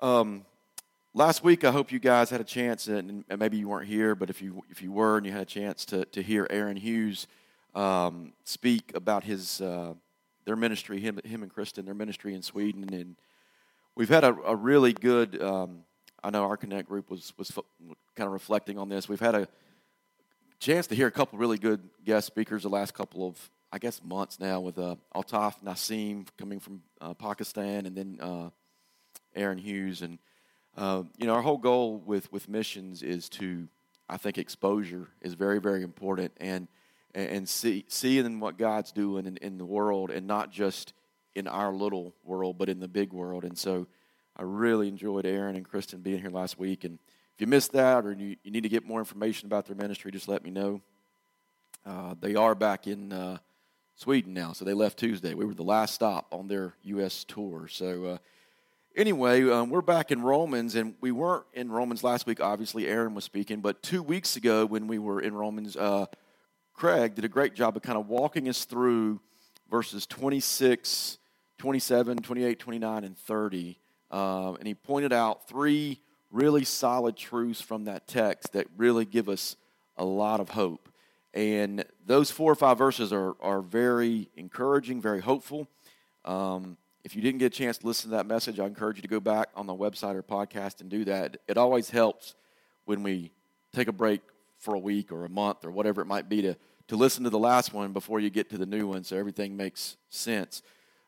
Um, last week, I hope you guys had a chance, and, and, maybe you weren't here, but if you if you were and you had a chance to to hear Aaron Hughes um, speak about his uh, their ministry, him him and Kristen, their ministry in Sweden, and we've had a, a really good. Um, I know our Connect group was was kind of reflecting on this. We've had a chance to hear a couple really good guest speakers the last couple of I guess months now with uh, Altaf Nassim coming from uh, Pakistan, and then uh, Aaron Hughes, and uh, you know our whole goal with with missions is to I think exposure is very very important, and and see seeing what God's doing in, in the world, and not just in our little world, but in the big world, and so. I really enjoyed Aaron and Kristen being here last week, and if you missed that or you, you need to get more information about their ministry, just let me know. Uh, they are back in uh, Sweden now. So they left Tuesday. We were the last stop on their U.S. tour. So uh, anyway, um, we're back in Romans, and we weren't in Romans last week. Obviously, Aaron was speaking, but two weeks ago when we were in Romans, uh, Craig did a great job of kind of walking us through verses 26, 27, 28, 29, and 30. Uh, and he pointed out three really solid truths from that text that really give us a lot of hope. And those four or five verses are, are very encouraging, very hopeful. Um, if you didn't get a chance to listen to that message, I encourage you to go back on the website or podcast and do that. It always helps when we take a break for a week or a month or whatever it might be to, to listen to the last one before you get to the new one so everything makes sense.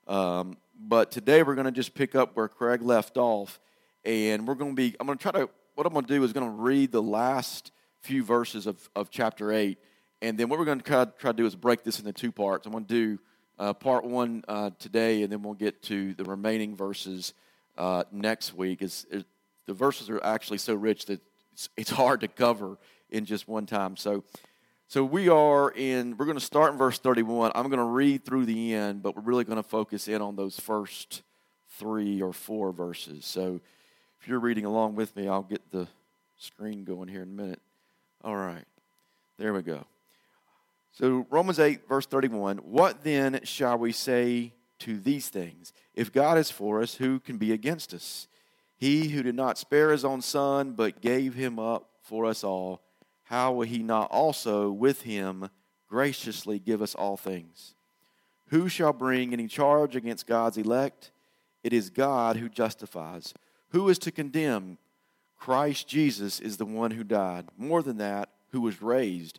Um, but today we're going to just pick up where Craig left off, and we're going to be, I'm going to try to, what I'm going to do is going to read the last few verses of, of chapter 8 and then what we're going to try, try to do is break this into two parts. I'm going to do uh, part one uh, today, and then we'll get to the remaining verses uh, next week. It's, it, the verses are actually so rich that it's, it's, hard to cover in just one time. So, so we are in. We're going to start in verse 31. I'm going to read through the end, but we're really going to focus in on those first three or four verses. So, if you're reading along with me, I'll get the screen going here in a minute. All right, there we go. So, Romans 8, verse 31 What then shall we say to these things? If God is for us, who can be against us? He who did not spare his own son, but gave him up for us all, how will he not also with him graciously give us all things? Who shall bring any charge against God's elect? It is God who justifies. Who is to condemn? Christ Jesus is the one who died. More than that, who was raised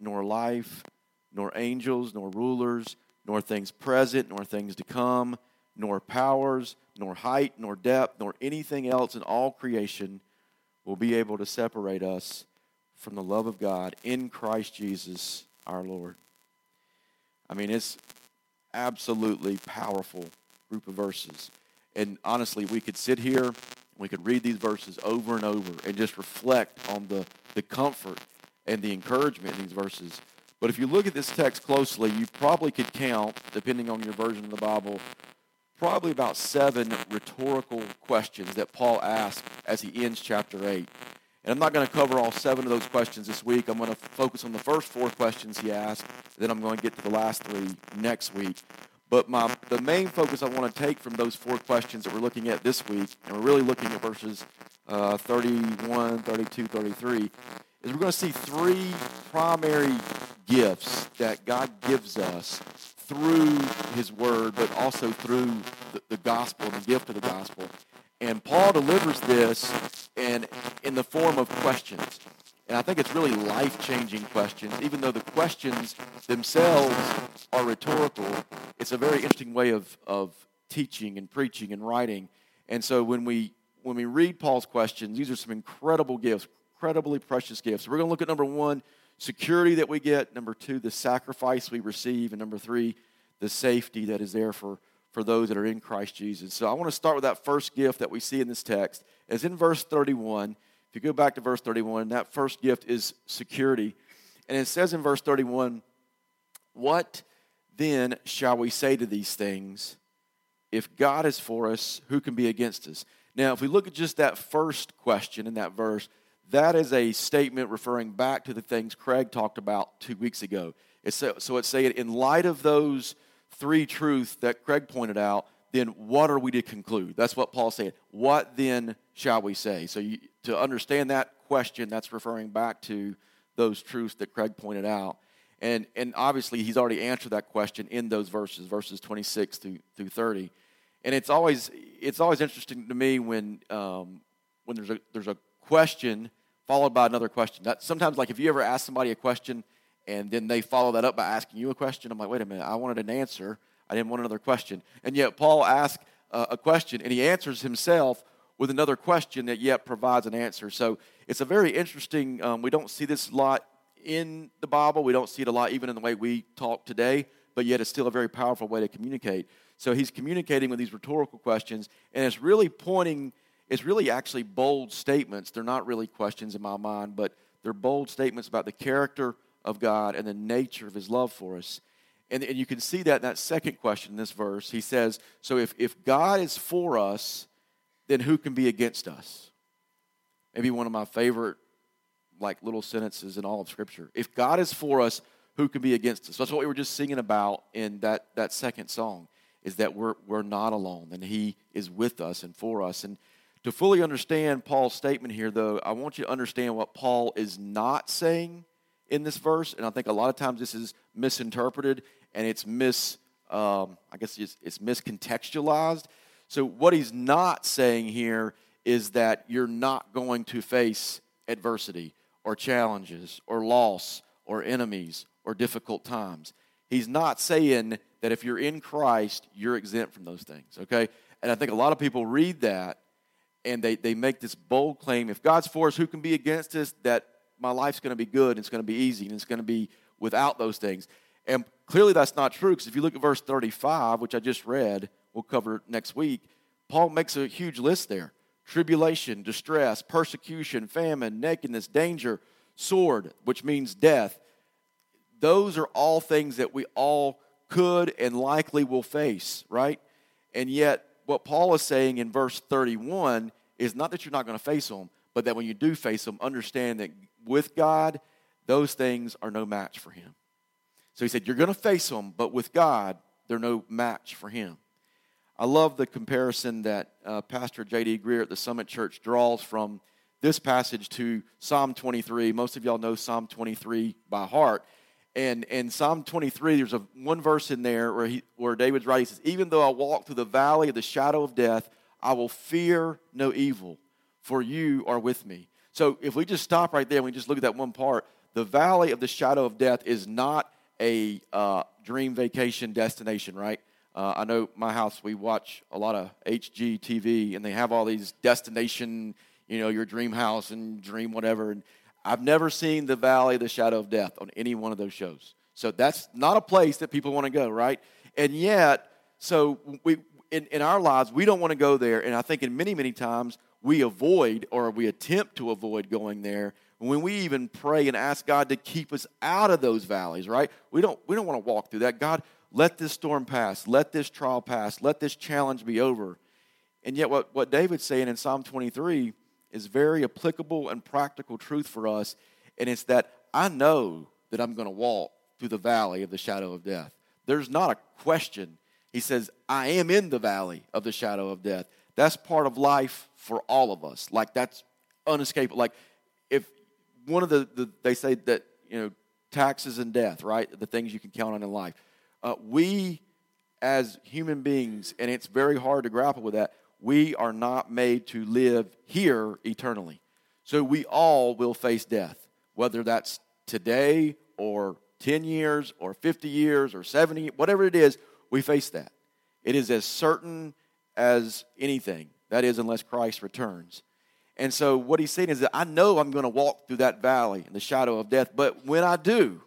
nor life, nor angels, nor rulers, nor things present, nor things to come, nor powers, nor height, nor depth, nor anything else in all creation will be able to separate us from the love of God in Christ Jesus our Lord. I mean, it's absolutely powerful group of verses. And honestly, we could sit here, we could read these verses over and over and just reflect on the, the comfort and the encouragement in these verses. But if you look at this text closely, you probably could count, depending on your version of the Bible, probably about seven rhetorical questions that Paul asks as he ends chapter 8. And I'm not going to cover all seven of those questions this week. I'm going to focus on the first four questions he asked. Then I'm going to get to the last three next week. But my, the main focus I want to take from those four questions that we're looking at this week, and we're really looking at verses uh, 31, 32, 33, is we're going to see three primary gifts that God gives us through His Word, but also through the, the gospel, the gift of the gospel. And Paul delivers this in, in the form of questions. And I think it's really life-changing questions. Even though the questions themselves are rhetorical, it's a very interesting way of, of teaching and preaching and writing. And so when we when we read Paul's questions, these are some incredible gifts, incredibly precious gifts. we're going to look at number one, security that we get. Number two, the sacrifice we receive. And number three, the safety that is there for, for those that are in Christ Jesus. So I want to start with that first gift that we see in this text. It's in verse 31. If you go back to verse 31, that first gift is security. And it says in verse 31, What then shall we say to these things? If God is for us, who can be against us? Now, if we look at just that first question in that verse, that is a statement referring back to the things Craig talked about two weeks ago. It's so, so it's saying, in light of those three truths that Craig pointed out, then what are we to conclude? That's what Paul said. What then shall we say? So you, to understand that question, that's referring back to those truths that Craig pointed out. And, and obviously, he's already answered that question in those verses, verses 26 through, through 30. And it's always, it's always interesting to me when, um, when there's, a, there's a question followed by another question. That, sometimes, like if you ever ask somebody a question and then they follow that up by asking you a question, I'm like, wait a minute, I wanted an answer. I didn't want another question. And yet, Paul asks uh, a question and he answers himself with another question that yet provides an answer. So it's a very interesting, um, we don't see this a lot in the Bible. We don't see it a lot even in the way we talk today, but yet it's still a very powerful way to communicate. So he's communicating with these rhetorical questions, and it's really pointing, it's really actually bold statements. They're not really questions in my mind, but they're bold statements about the character of God and the nature of his love for us. And, and you can see that in that second question in this verse. He says, So if, if God is for us, then who can be against us? Maybe one of my favorite like little sentences in all of Scripture. If God is for us, who can be against us? That's what we were just singing about in that, that second song, is that we're, we're not alone, and He is with us and for us. And to fully understand Paul's statement here, though, I want you to understand what Paul is not saying in this verse. And I think a lot of times this is misinterpreted and it's mis, um, I guess it's, it's miscontextualized. So what he's not saying here is that you're not going to face adversity or challenges or loss or enemies or difficult times. He's not saying that if you're in Christ, you're exempt from those things, okay? And I think a lot of people read that and they, they make this bold claim if God's for us, who can be against us? That my life's going to be good and it's going to be easy and it's going to be without those things. And clearly that's not true because if you look at verse 35, which I just read, we'll cover next week, Paul makes a huge list there tribulation, distress, persecution, famine, nakedness, danger, sword, which means death. Those are all things that we all could and likely will face, right? And yet, what Paul is saying in verse 31 is not that you're not going to face them, but that when you do face them, understand that with God, those things are no match for him. So he said, You're going to face them, but with God, they're no match for him. I love the comparison that uh, Pastor J.D. Greear at the Summit Church draws from this passage to Psalm 23. Most of y'all know Psalm 23 by heart. And in Psalm 23, there's a one verse in there where, he, where David's writing, he says, Even though I walk through the valley of the shadow of death, I will fear no evil, for you are with me. So if we just stop right there and we just look at that one part, the valley of the shadow of death is not a uh, dream vacation destination, right? Uh, I know my house, we watch a lot of HGTV, and they have all these destination, you know, your dream house and dream whatever. And I've never seen the Valley of the Shadow of Death on any one of those shows. So that's not a place that people want to go, right? And yet, so we in, in our lives, we don't want to go there. And I think in many, many times, we avoid or we attempt to avoid going there when we even pray and ask God to keep us out of those valleys, right? We don't, we don't want to walk through that. God, let this storm pass. Let this trial pass. Let this challenge be over. And yet, what, what David's saying in Psalm 23 is very applicable and practical truth for us. And it's that I know that I'm going to walk through the valley of the shadow of death. There's not a question. He says, I am in the valley of the shadow of death. That's part of life for all of us. Like, that's unescapable. Like, if one of the, the they say that, you know, taxes and death, right? The things you can count on in life uh, we, as human beings, and it's very hard to grapple with that, we are not made to live here eternally. So we all will face death, whether that's today or 10 years or 50 years or 70, whatever it is, we face that. It is as certain as anything. That is, unless Christ returns. And so what he's saying is that I know I'm going to walk through that valley in the shadow of death, but when I do,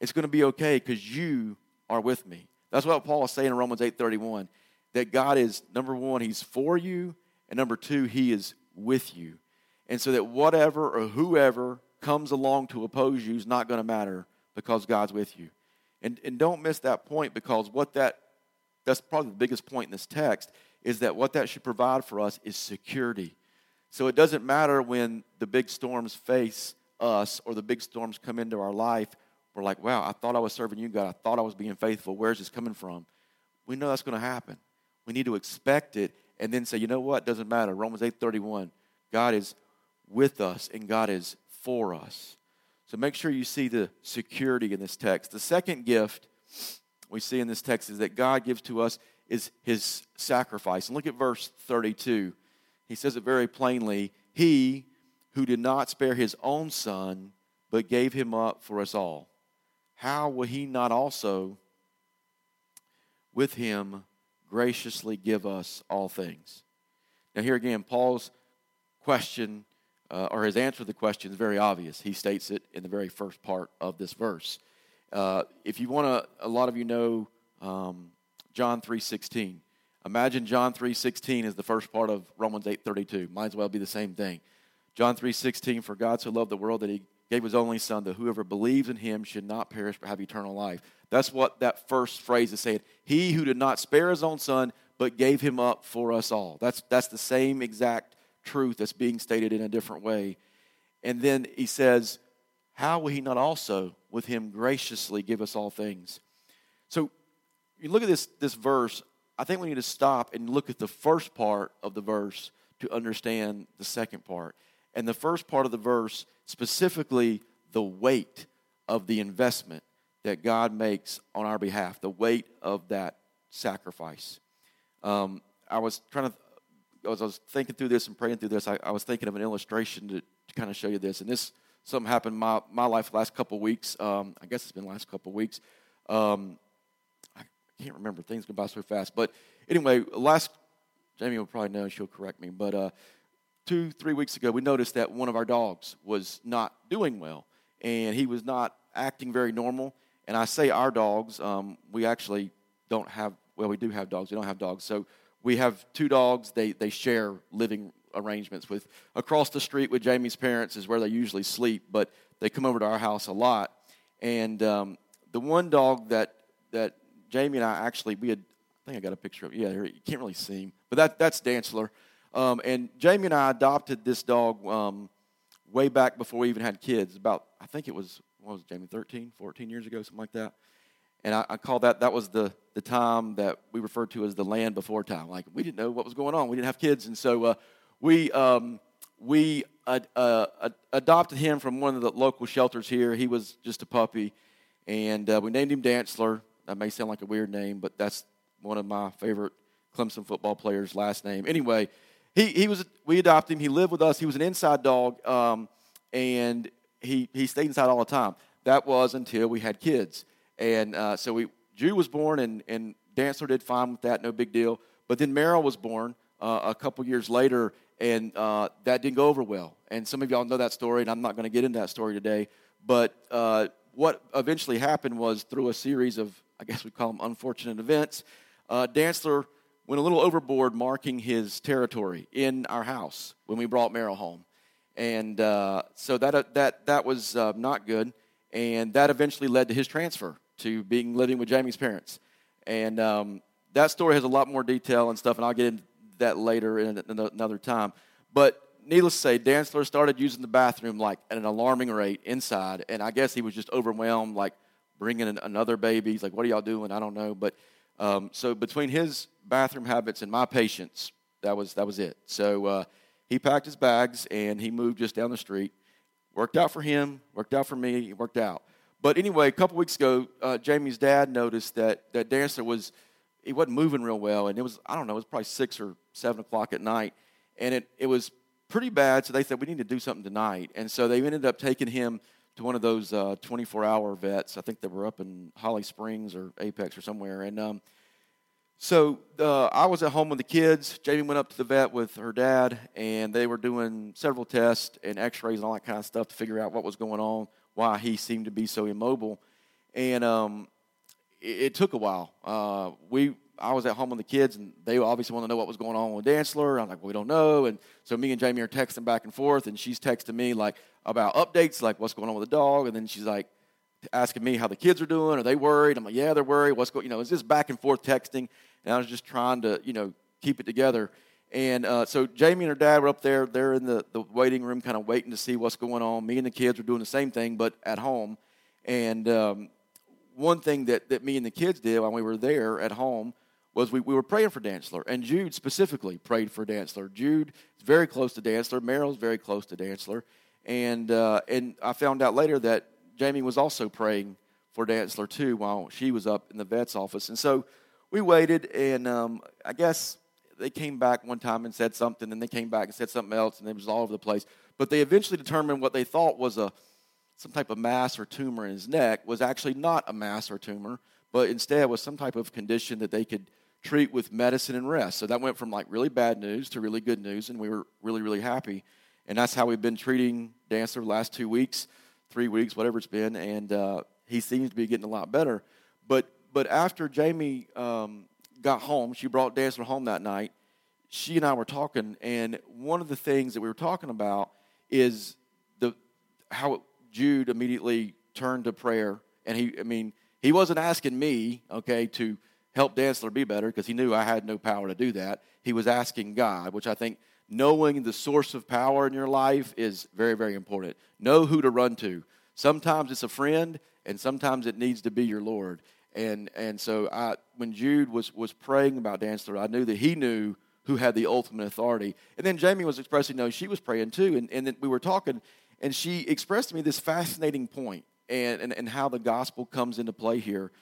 it's going to be okay because you are with me. That's what Paul is saying in Romans 8:31. That God is, number one, He's for you, and number two, He is with you. And so that whatever or whoever comes along to oppose you is not going to matter because God's with you. And, and don't miss that point because what that, that's probably the biggest point in this text, is that what that should provide for us is security. So it doesn't matter when the big storms face us or the big storms come into our life. We're like, wow, I thought I was serving you, God. I thought I was being faithful. Where's this coming from? We know that's going to happen. We need to expect it and then say, you know what? Doesn't matter. Romans 8:31. God is with us and God is for us. So make sure you see the security in this text. The second gift we see in this text is that God gives to us is his sacrifice. And look at verse 32. He says it very plainly He who did not spare his own son, but gave him up for us all, how will he not also with him graciously give us all things? Now, here again, Paul's question uh, or his answer to the question is very obvious. He states it in the very first part of this verse. Uh, if you want to, a lot of you know um, John 3.16. Imagine John 3.16 is the first part of Romans 8.32. Might as well be the same thing. John 3.16, for God so loved the world that he gave his only son that whoever believes in him should not perish but have eternal life. That's what that first phrase is saying. He who did not spare his own son but gave him up for us all. That's, that's the same exact truth that's being stated in a different way. And then he says, How will he not also with him graciously give us all things? So you look at this, this verse, I think we need to stop and look at the first part of the verse to understand the second part. And the first part of the verse, specifically the weight of the investment that God makes on our behalf, the weight of that sacrifice. Um, I was trying to as I was thinking through this and praying through this, I, I was thinking of an illustration to, to, kind of show you this. And this something happened in my, my life last couple weeks. Um, I guess it's been last couple weeks. Um, I can't remember. Things go by so fast. But anyway, last, Jamie will probably know, she'll correct me. But uh, two, three weeks ago, we noticed that one of our dogs was not doing well. And he was not acting very normal. And I say our dogs, um, we actually don't have, well, we do have dogs. We don't have dogs. So we have two dogs. They, they share living arrangements with. Across the street with Jamie's parents is where they usually sleep, but they come over to our house a lot. And um, the one dog that, that Jamie and I actually, we had, I think I got a picture of, yeah, you can't really see him, but that, that's Dantzler. Um, and Jamie and I adopted this dog um, way back before we even had kids, about, I think it was, what was it, Jamie, 13, 14 years ago, something like that. And I, I call that, that was the, the time that we referred to as the land before time. Like, we didn't know what was going on. We didn't have kids. And so uh, we, um, we uh, uh, adopted him from one of the local shelters here. He was just a puppy. And uh, we named him Dantzler. That may sound like a weird name, but that's one of my favorite Clemson football players' last name. Anyway, he, he was, we adopted him. He lived with us. He was an inside dog, um, and he, he stayed inside all the time. That was until we had kids. And uh, so we, Jude was born, and, and Dantzler did fine with that, no big deal. But then Merrill was born uh, a couple years later, and uh, that didn't go over well. And some of y'all know that story, and I'm not going to get into that story today. But uh, what eventually happened was through a series of, I guess we call them unfortunate events, uh, Dantzler went a little overboard marking his territory in our house when we brought Merrill home. And uh, so that, uh, that, that was uh, not good. And that eventually led to his transfer to being living with Jamie's parents. And um, that story has a lot more detail and stuff, and I'll get into that later in another time. But needless to say, Dantzler started using the bathroom like at an alarming rate inside, and I guess he was just overwhelmed, like bringing in another baby. He's like, "What are y'all doing?" I don't know, but um, so between his bathroom habits and my patience, that was that was it. So uh, he packed his bags and he moved just down the street. Worked out for him. Worked out for me. Worked out. But anyway, a couple weeks ago, uh, Jamie's dad noticed that that Dantzler was he wasn't moving real well, and it was I don't know, it was probably six or seven o'clock at night, and it it was pretty bad. So they said we need to do something tonight, and so they ended up taking him to one of those uh, 24-hour vets. I think they were up in Holly Springs or Apex or somewhere, and um, so uh, I was at home with the kids. Jamie went up to the vet with her dad, and they were doing several tests and X-rays and all that kind of stuff to figure out what was going on why he seemed to be so immobile. And um, it, it, took a while. Uh, we I was at home with the kids, and they obviously want to know what was going on with Dantzler. I'm like, well, we don't know. And so me and Jamie are texting back and forth, and she's texting me like about updates, like what's going on with the dog, and then she's like asking me how the kids are doing. Are they worried? I'm like, yeah, they're worried. What's going? You know, is this back and forth texting? And I was just trying to, you know, keep it together. And uh, so Jamie and her dad were up there. They're in the, the waiting room, kind of waiting to see what's going on. Me and the kids were doing the same thing, but at home. And um, one thing that, that me and the kids did when we were there at home was we, we were praying for Dantzler. And Jude specifically prayed for Dantzler. Jude is very close to Dantzler. Meryl's very close to Dantzler. And, uh, and I found out later that Jamie was also praying for Dantzler too while she was up in the vet's office. And so we waited, and um, I guess they came back one time and said something, and they came back and said something else, and it was all over the place. But they eventually determined what they thought was a some type of mass or tumor in his neck was actually not a mass or tumor, but instead was some type of condition that they could treat with medicine and rest. So that went from like really bad news to really good news, and we were really, really happy. And that's how we've been treating Dantzler the last two weeks, three weeks, whatever it's been, and uh, he seems to be getting a lot better. But but after Jamie um, got home, she brought Dantzler home that night. She and I were talking, and one of the things that we were talking about is the how Jude immediately turned to prayer, and he, I mean, he wasn't asking me, okay, to help Dantzler be better because he knew I had no power to do that. He was asking God, which I think knowing the source of power in your life is very, very important. Know who to run to. Sometimes it's a friend, and sometimes it needs to be your Lord. And and so I, when Jude was was praying about Dantzler, I knew that he knew who had the ultimate authority. And then Jamie was expressing, no, she was praying too. And, and then we were talking, and she expressed to me this fascinating point and, and, and how the gospel comes into play here.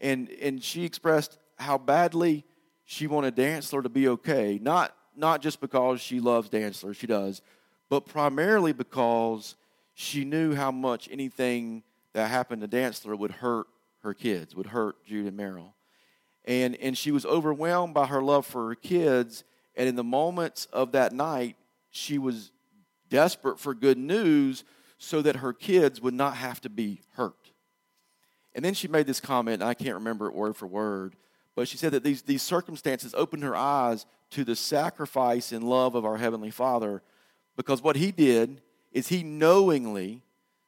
And, and she expressed how badly she wanted Dantzler to be okay, not, not just because she loves Dantzler, she does, but primarily because she knew how much anything that happened to Dantzler would hurt her kids, would hurt Jude and Meryl. And, and she was overwhelmed by her love for her kids. And in the moments of that night, she was desperate for good news so that her kids would not have to be hurt. And then she made this comment, I can't remember it word for word, but she said that these, these circumstances opened her eyes to the sacrifice and love of our Heavenly Father because what He did is He knowingly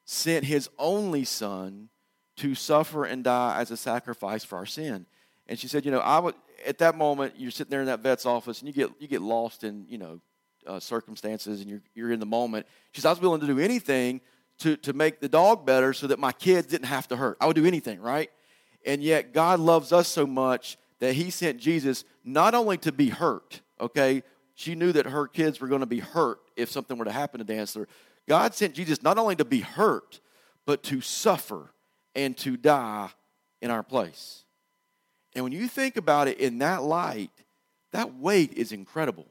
sent His only Son to suffer and die as a sacrifice for our sin. And she said, you know, I would at that moment you're sitting there in that vet's office and you get you get lost in you know uh, circumstances and you're, you're in the moment. She said, I was willing to do anything to, to make the dog better so that my kids didn't have to hurt. I would do anything, right? And yet, God loves us so much that He sent Jesus not only to be hurt, okay? She knew that her kids were going to be hurt if something were to happen to Dantzler. God sent Jesus not only to be hurt, but to suffer and to die in our place. And when you think about it in that light, that weight is incredible.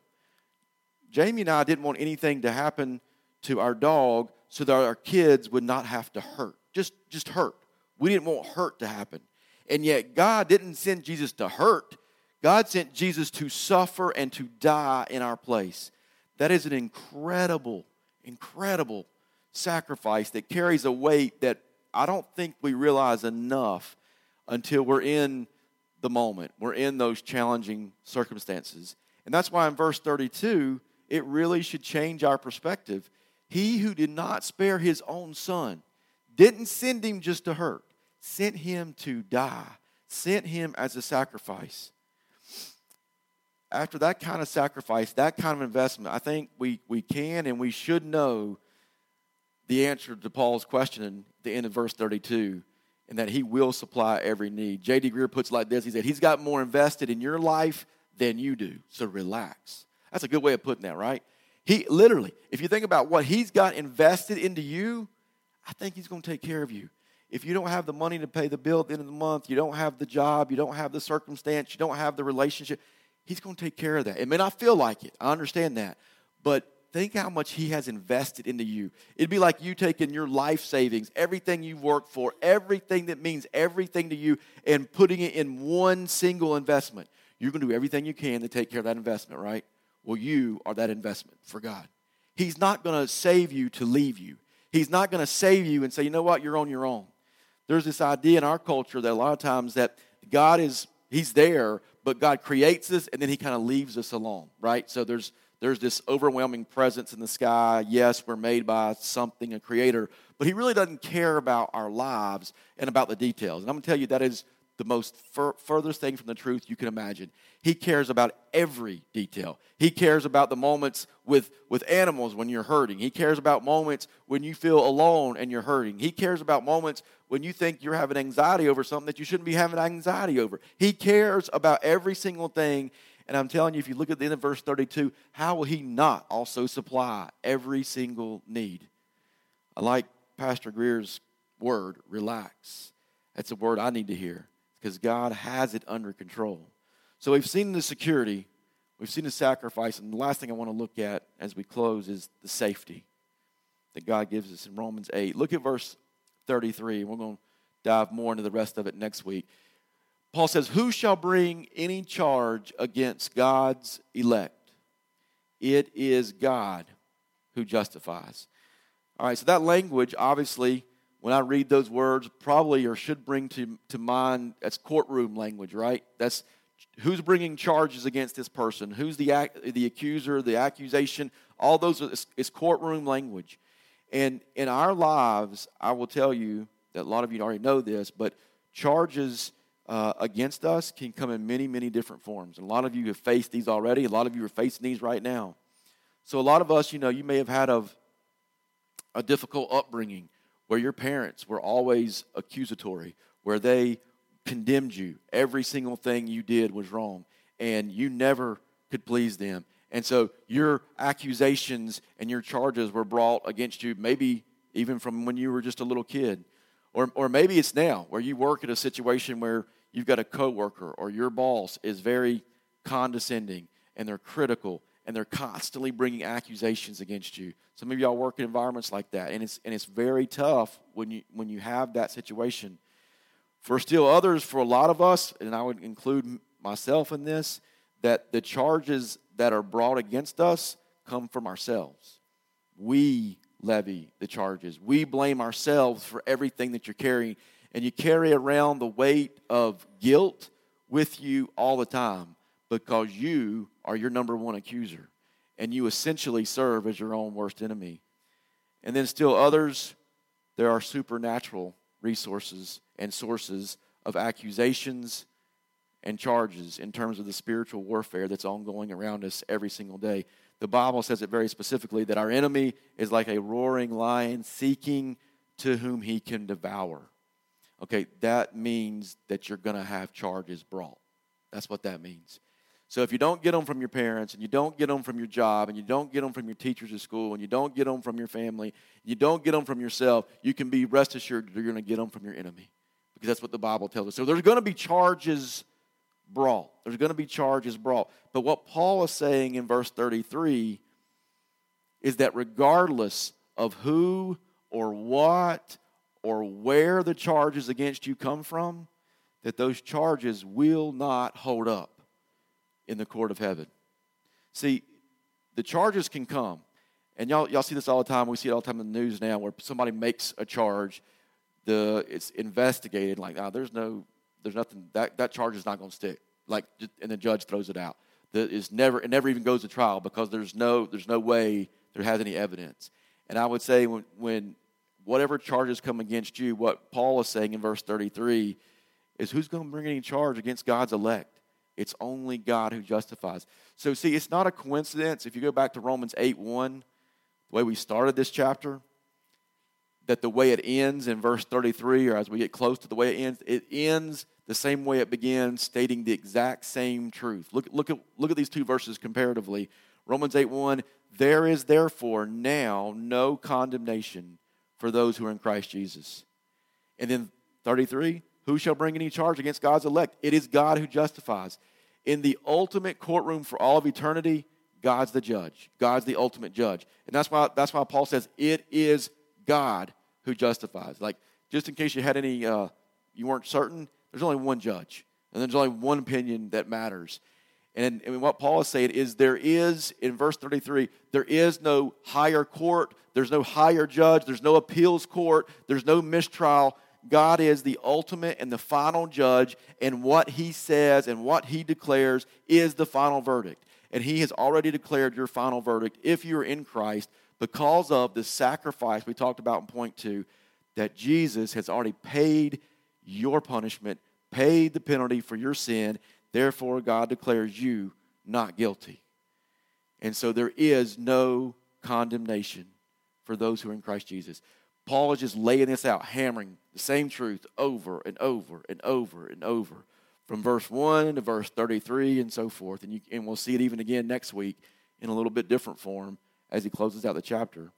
Jamie and I didn't want anything to happen to our dog so that our kids would not have to hurt. Just, just hurt. We didn't want hurt to happen. And yet, God didn't send Jesus to hurt. God sent Jesus to suffer and to die in our place. That is an incredible, incredible sacrifice that carries a weight that I don't think we realize enough until we're in the moment. We're in those challenging circumstances. And that's why in verse 32, it really should change our perspective. He who did not spare his own son didn't send him just to hurt, sent him to die, sent him as a sacrifice. After that kind of sacrifice, that kind of investment, I think we, we can and we should know the answer to Paul's question in the end of verse 32 and that he will supply every need. J.D. Greear puts it like this He said, He's got more invested in your life than you do, so relax. That's a good way of putting that, right? He literally, if you think about what he's got invested into you, I think he's going to take care of you. If you don't have the money to pay the bill at the end of the month, you don't have the job, you don't have the circumstance, you don't have the relationship, he's going to take care of that. It may not feel like it. I understand that. But think how much he has invested into you. It'd be like you taking your life savings, everything you've worked for, everything that means everything to you, and putting it in one single investment. You're going to do everything you can to take care of that investment, right? Well, you are that investment for God. He's not going to save you to leave you. He's not going to save you and say, you know what, you're on your own. There's this idea in our culture that a lot of times that God is, He's there, but God creates us and then he kind of leaves us alone, right? So there's there's this overwhelming presence in the sky. Yes, we're made by something, a creator, but he really doesn't care about our lives and about the details. And I'm going to tell you that is the most fur- furthest thing from the truth you can imagine. He cares about every detail. He cares about the moments with, with animals when you're hurting. He cares about moments when you feel alone and you're hurting. He cares about moments when you think you're having anxiety over something that you shouldn't be having anxiety over. He cares about every single thing. And I'm telling you, if you look at the end of verse 32, how will He not also supply every single need? I like Pastor Greear's word, relax. That's a word I need to hear because God has it under control. So we've seen the security, we've seen the sacrifice, and the last thing I want to look at as we close is the safety that God gives us in Romans 8. Look at verse 33. We're going to dive more into the rest of it next week. Paul says, Who shall bring any charge against God's elect? It is God who justifies. All right, so that language, obviously, when I read those words, probably or should bring to, to mind that's courtroom language, right? That's who's bringing charges against this person, who's the, the accuser, the accusation, all those are, it's, courtroom language. And in our lives, I will tell you that a lot of you already know this, but charges uh, against us can come in many, many different forms. And a lot of you have faced these already. A lot of you are facing these right now. So a lot of us, you know, you may have had a, a difficult upbringing where your parents were always accusatory, where they condemned you. Every single thing you did was wrong, and you never could please them. And so your accusations and your charges were brought against you, maybe even from when you were just a little kid. Or, or maybe it's now where you work at a situation where you've got a coworker or your boss is very condescending and they're critical and they're constantly bringing accusations against you. Some of y'all work in environments like that, and it's and it's very tough when you when you have that situation. For still others, for a lot of us, and I would include myself in this, that the charges that are brought against us come from ourselves. We levy the charges. We blame ourselves for everything that you're carrying, and you carry around the weight of guilt with you all the time because you are your number one accuser and you essentially serve as your own worst enemy. And then, still others, there are supernatural resources and sources of accusations and charges in terms of the spiritual warfare that's ongoing around us every single day. The Bible says it very specifically that our enemy is like a roaring lion seeking to whom he can devour. Okay, that means that you're going to have charges brought. That's what that means. So if you don't get them from your parents, and you don't get them from your job, and you don't get them from your teachers at school, and you don't get them from your family, you don't get them from yourself, you can be rest assured you're going to get them from your enemy. Because that's what the Bible tells us. So there's going to be charges brought. There's going to be charges brought. But what Paul is saying in verse 33 is that regardless of who or what or where the charges against you come from, that those charges will not hold up in the court of heaven. See, the charges can come. And y'all, y'all see this all the time. We see it all the time in the news now where somebody makes a charge, the, it's investigated, like, oh, there's no, there's nothing, that, that charge is not going to stick. Like, and the judge throws it out. The, it's never, it never even goes to trial because there's no, there's no way there has any evidence. And I would say when, when whatever charges come against you, what Paul is saying in verse 33 is who's going to bring any charge against God's elect? It's only God who justifies. So, see, it's not a coincidence. If you go back to Romans 8 1, the way we started this chapter, that the way it ends in verse 33, or as we get close to the way it ends, it ends the same way it begins, stating the exact same truth. Look, look, at, look at these two verses comparatively. Romans 8 1, there is therefore now no condemnation for those who are in Christ Jesus. And then 33, who shall bring any charge against God's elect? It is God who justifies. In the ultimate courtroom for all of eternity, God's the judge. God's the ultimate judge. And that's why, that's why Paul says it is God who justifies. Like, just in case you had any, uh, you weren't certain, there's only one judge. And there's only one opinion that matters. And, and what Paul is saying is there is, in verse 33, there is no higher court, there's no higher judge, there's no appeals court, there's no mistrial God is the ultimate and the final judge, and what He says and what He declares is the final verdict. And He has already declared your final verdict if you're in Christ because of the sacrifice we talked about in point two that Jesus has already paid your punishment, paid the penalty for your sin. Therefore, God declares you not guilty. And so there is no condemnation for those who are in Christ Jesus. Paul is just laying this out, hammering the same truth over and over and over and over from verse 1 to verse 33 and so forth. And, you, and we'll see it even again next week in a little bit different form as he closes out the chapter.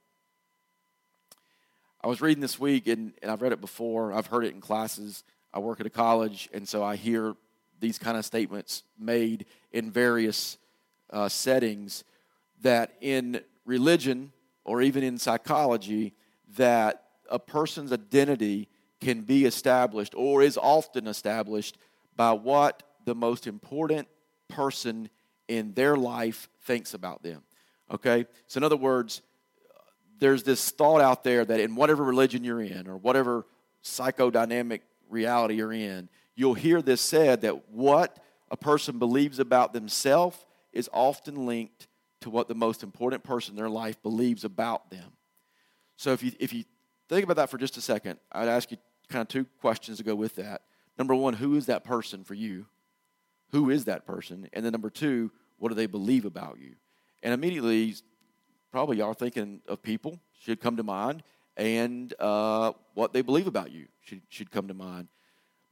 I was reading this week, and, and I've read it before. I've heard it in classes. I work at a college, and so I hear these kind of statements made in various uh, settings that in religion or even in psychology that a person's identity can be established or is often established by what the most important person in their life thinks about them. Okay? So, in other words, there's this thought out there that in whatever religion you're in or whatever psychodynamic reality you're in, you'll hear this said that what a person believes about themselves is often linked to what the most important person in their life believes about them. So if you, if you think about that for just a second, I'd ask you kind of two questions to go with that. Number one, who is that person for you? Who is that person? And then number two, what do they believe about you? And immediately, probably y'all thinking of people should come to mind, and uh, what they believe about you should, should come to mind.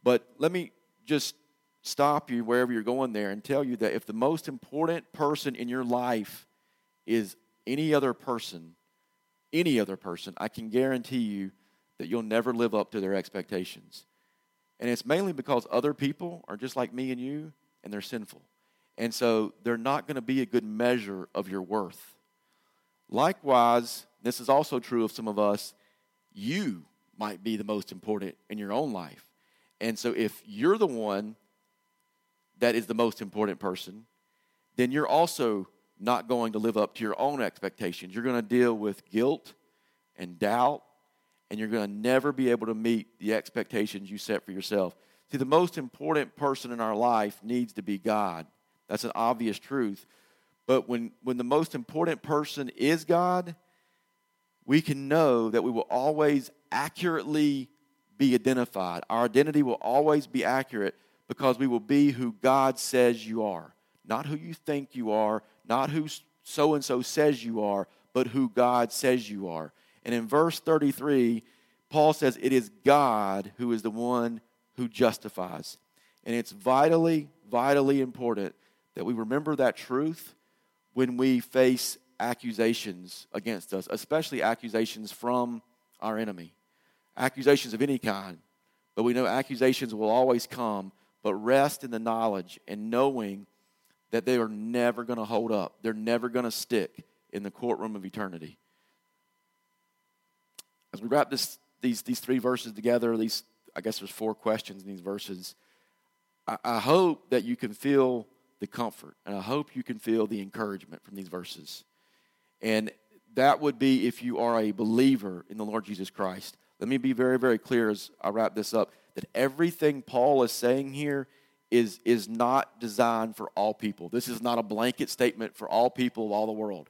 But let me just stop you wherever you're going there and tell you that if the most important person in your life is any other person, any other person, I can guarantee you that you'll never live up to their expectations. And it's mainly because other people are just like me and you, and they're sinful. And so they're not going to be a good measure of your worth. Likewise, this is also true of some of us, you might be the most important in your own life. And so if you're the one that is the most important person, then you're also not going to live up to your own expectations. You're going to deal with guilt and doubt, and you're going to never be able to meet the expectations you set for yourself. See, the most important person in our life needs to be God. That's an obvious truth. But when, when the most important person is God, we can know that we will always accurately be identified. Our identity will always be accurate because we will be who God says you are. Not who you think you are, not who so and so says you are, but who God says you are. And in verse 33, Paul says it is God who is the one who justifies. And it's vitally, vitally important that we remember that truth when we face accusations against us, especially accusations from our enemy. Accusations of any kind. But we know accusations will always come but rest in the knowledge and knowing that they are never going to hold up. They're never going to stick in the courtroom of eternity. As we wrap this, these, these three verses together, these, I guess there's four questions in these verses. I, I hope that you can feel the comfort and I hope you can feel the encouragement from these verses. And that would be if you are a believer in the Lord Jesus Christ. Let me be very, very clear as I wrap this up that everything Paul is saying here is, is not designed for all people. This is not a blanket statement for all people of all the world.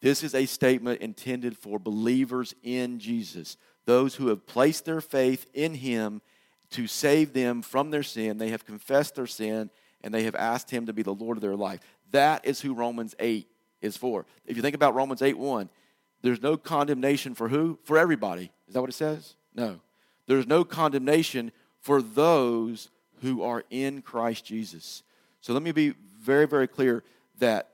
This is a statement intended for believers in Jesus, those who have placed their faith in Him to save them from their sin. They have confessed their sin and they have asked Him to be the Lord of their life. That is who Romans 8 is for. If you think about Romans 8 1, there's no condemnation for who? For everybody. Is that what it says? No. There's no condemnation for those who are in Christ Jesus. So let me be very, very clear that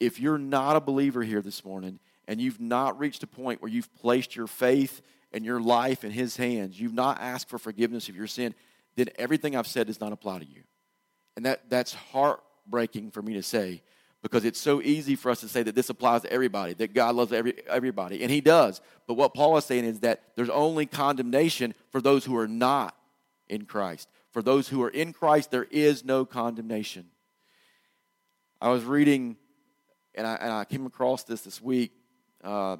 if you're not a believer here this morning and you've not reached a point where you've placed your faith and your life in His hands, you've not asked for forgiveness of your sin, then everything I've said does not apply to you. And that, that's heartbreaking for me to say because it's so easy for us to say that this applies to everybody, that God loves every, everybody. And He does. But what Paul is saying is that there's only condemnation for those who are not in Christ. For those who are in Christ, there is no condemnation. I was reading, and I, and I came across this this week. Uh,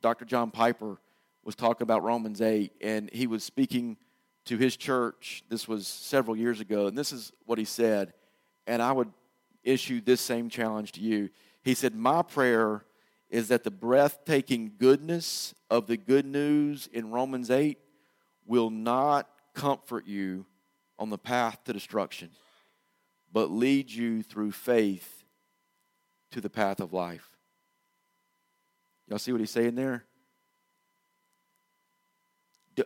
Dr. John Piper was talking about Romans 8, and he was speaking to his church. This was several years ago, and this is what he said. And I would issue this same challenge to you. He said, My prayer is that the breathtaking goodness of the good news in Romans 8 will not comfort you on the path to destruction, but lead you through faith to the path of life. Y'all see what he's saying there? D-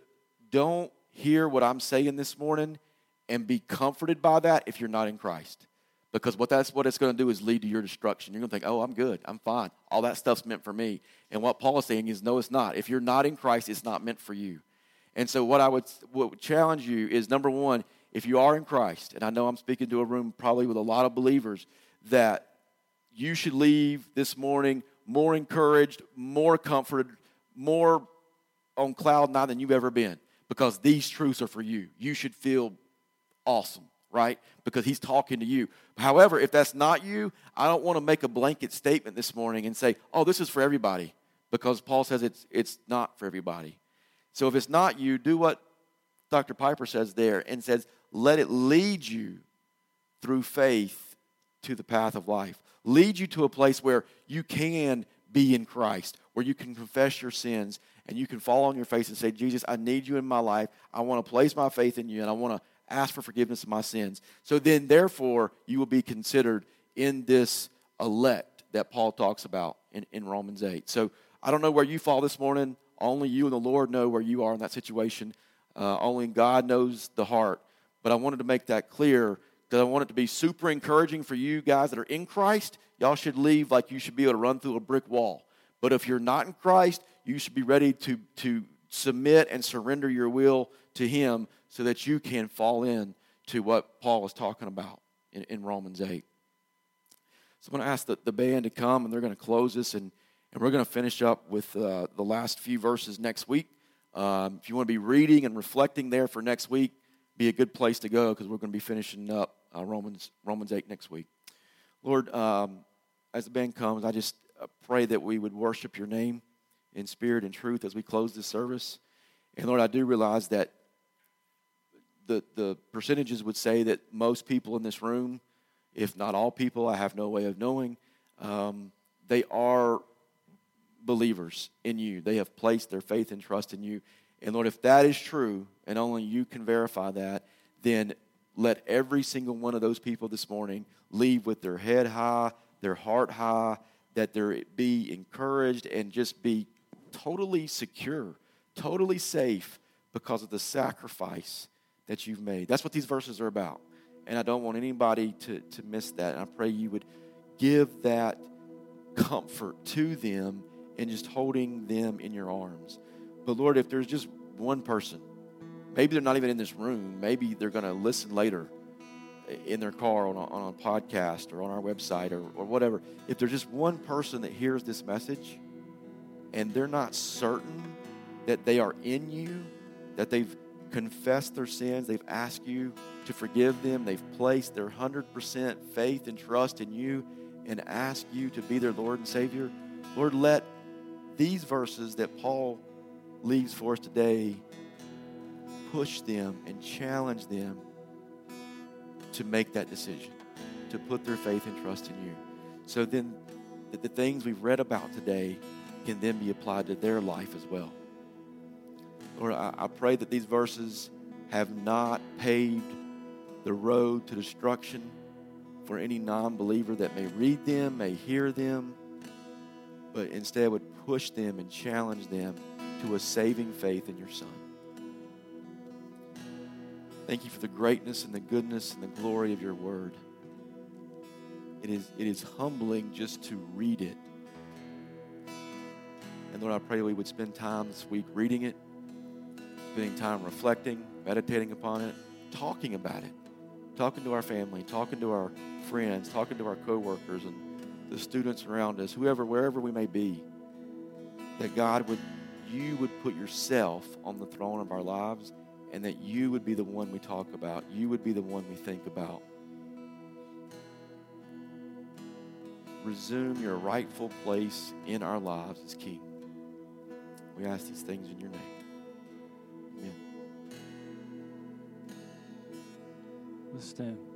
don't hear what I'm saying this morning and be comforted by that if you're not in Christ. Because what that's what it's going to do is lead to your destruction. You're going to think, "Oh, I'm good. I'm fine. All that stuff's meant for me." And what Paul is saying is, "No, it's not. If you're not in Christ, it's not meant for you." And so, what I would, what would challenge you is number one, if you are in Christ, and I know I'm speaking to a room probably with a lot of believers, that you should leave this morning more encouraged, more comforted, more on cloud nine than you've ever been because these truths are for you. You should feel awesome, right? Because he's talking to you. However, if that's not you, I don't want to make a blanket statement this morning and say, oh, this is for everybody because Paul says it's, it's not for everybody. So if it's not you, do what Dr. Piper says there and says, let it lead you through faith to the path of life. Lead you to a place where you can be in Christ, where you can confess your sins and you can fall on your face and say, Jesus, I need you in my life. I want to place my faith in you and I want to ask for forgiveness of my sins. So then, therefore, you will be considered in this elect that Paul talks about in, in Romans 8. So I don't know where you fall this morning. Only you and the Lord know where you are in that situation. Uh, only God knows the heart. But I wanted to make that clear because I want it to be super encouraging for you guys that are in Christ. Y'all should leave like you should be able to run through a brick wall. But if you're not in Christ, you should be ready to, to submit and surrender your will to Him so that you can fall in to what Paul is talking about in, in Romans 8. So I'm going to ask the, the band to come, and they're going to close this, and, and we're going to finish up with uh, the last few verses next week. Um, if you want to be reading and reflecting there for next week, be a good place to go because we're going to be finishing up uh, Romans Romans 8 next week. Lord, um, as the band comes, I just uh, pray that we would worship your name in spirit and truth as we close this service. And Lord, I do realize that the, the percentages would say that most people in this room, if not all people, I have no way of knowing, um, they are believers in you. They have placed their faith and trust in you. And Lord, if that is true, and only you can verify that, then let every single one of those people this morning leave with their head high, their heart high, that they be encouraged and just be totally secure, totally safe because of the sacrifice that you've made. That's what these verses are about. And I don't want anybody to, to miss that. And I pray you would give that comfort to them and just holding them in your arms. But Lord, if there's just one person, maybe they're not even in this room, maybe they're going to listen later in their car on a, on a podcast or on our website or, or whatever. If there's just one person that hears this message and they're not certain that they are in you, that they've confessed their sins, they've asked you to forgive them, they've placed their 100% faith and trust in you and asked you to be their Lord and Savior, Lord, let these verses that Paul leaves for us today push them and challenge them to make that decision, to put their faith and trust in you. So then the, the things we've read about today can then be applied to their life as well. Lord, I, I pray that these verses have not paved the road to destruction for any non believer that may read them, may hear them, but instead would push them and challenge them to a saving faith in your Son. Thank you for the greatness and the goodness and the glory of your word. It is, it is humbling just to read it. And Lord, I pray we would spend time this week reading it, spending time reflecting, meditating upon it, talking about it, talking to our family, talking to our friends, talking to our coworkers and the students around us, whoever, wherever we may be, that God would, you would put yourself on the throne of our lives and that you would be the one we talk about, you would be the one we think about. Resume your rightful place in our lives as King. We ask these things in your name. Amen. Let's stand.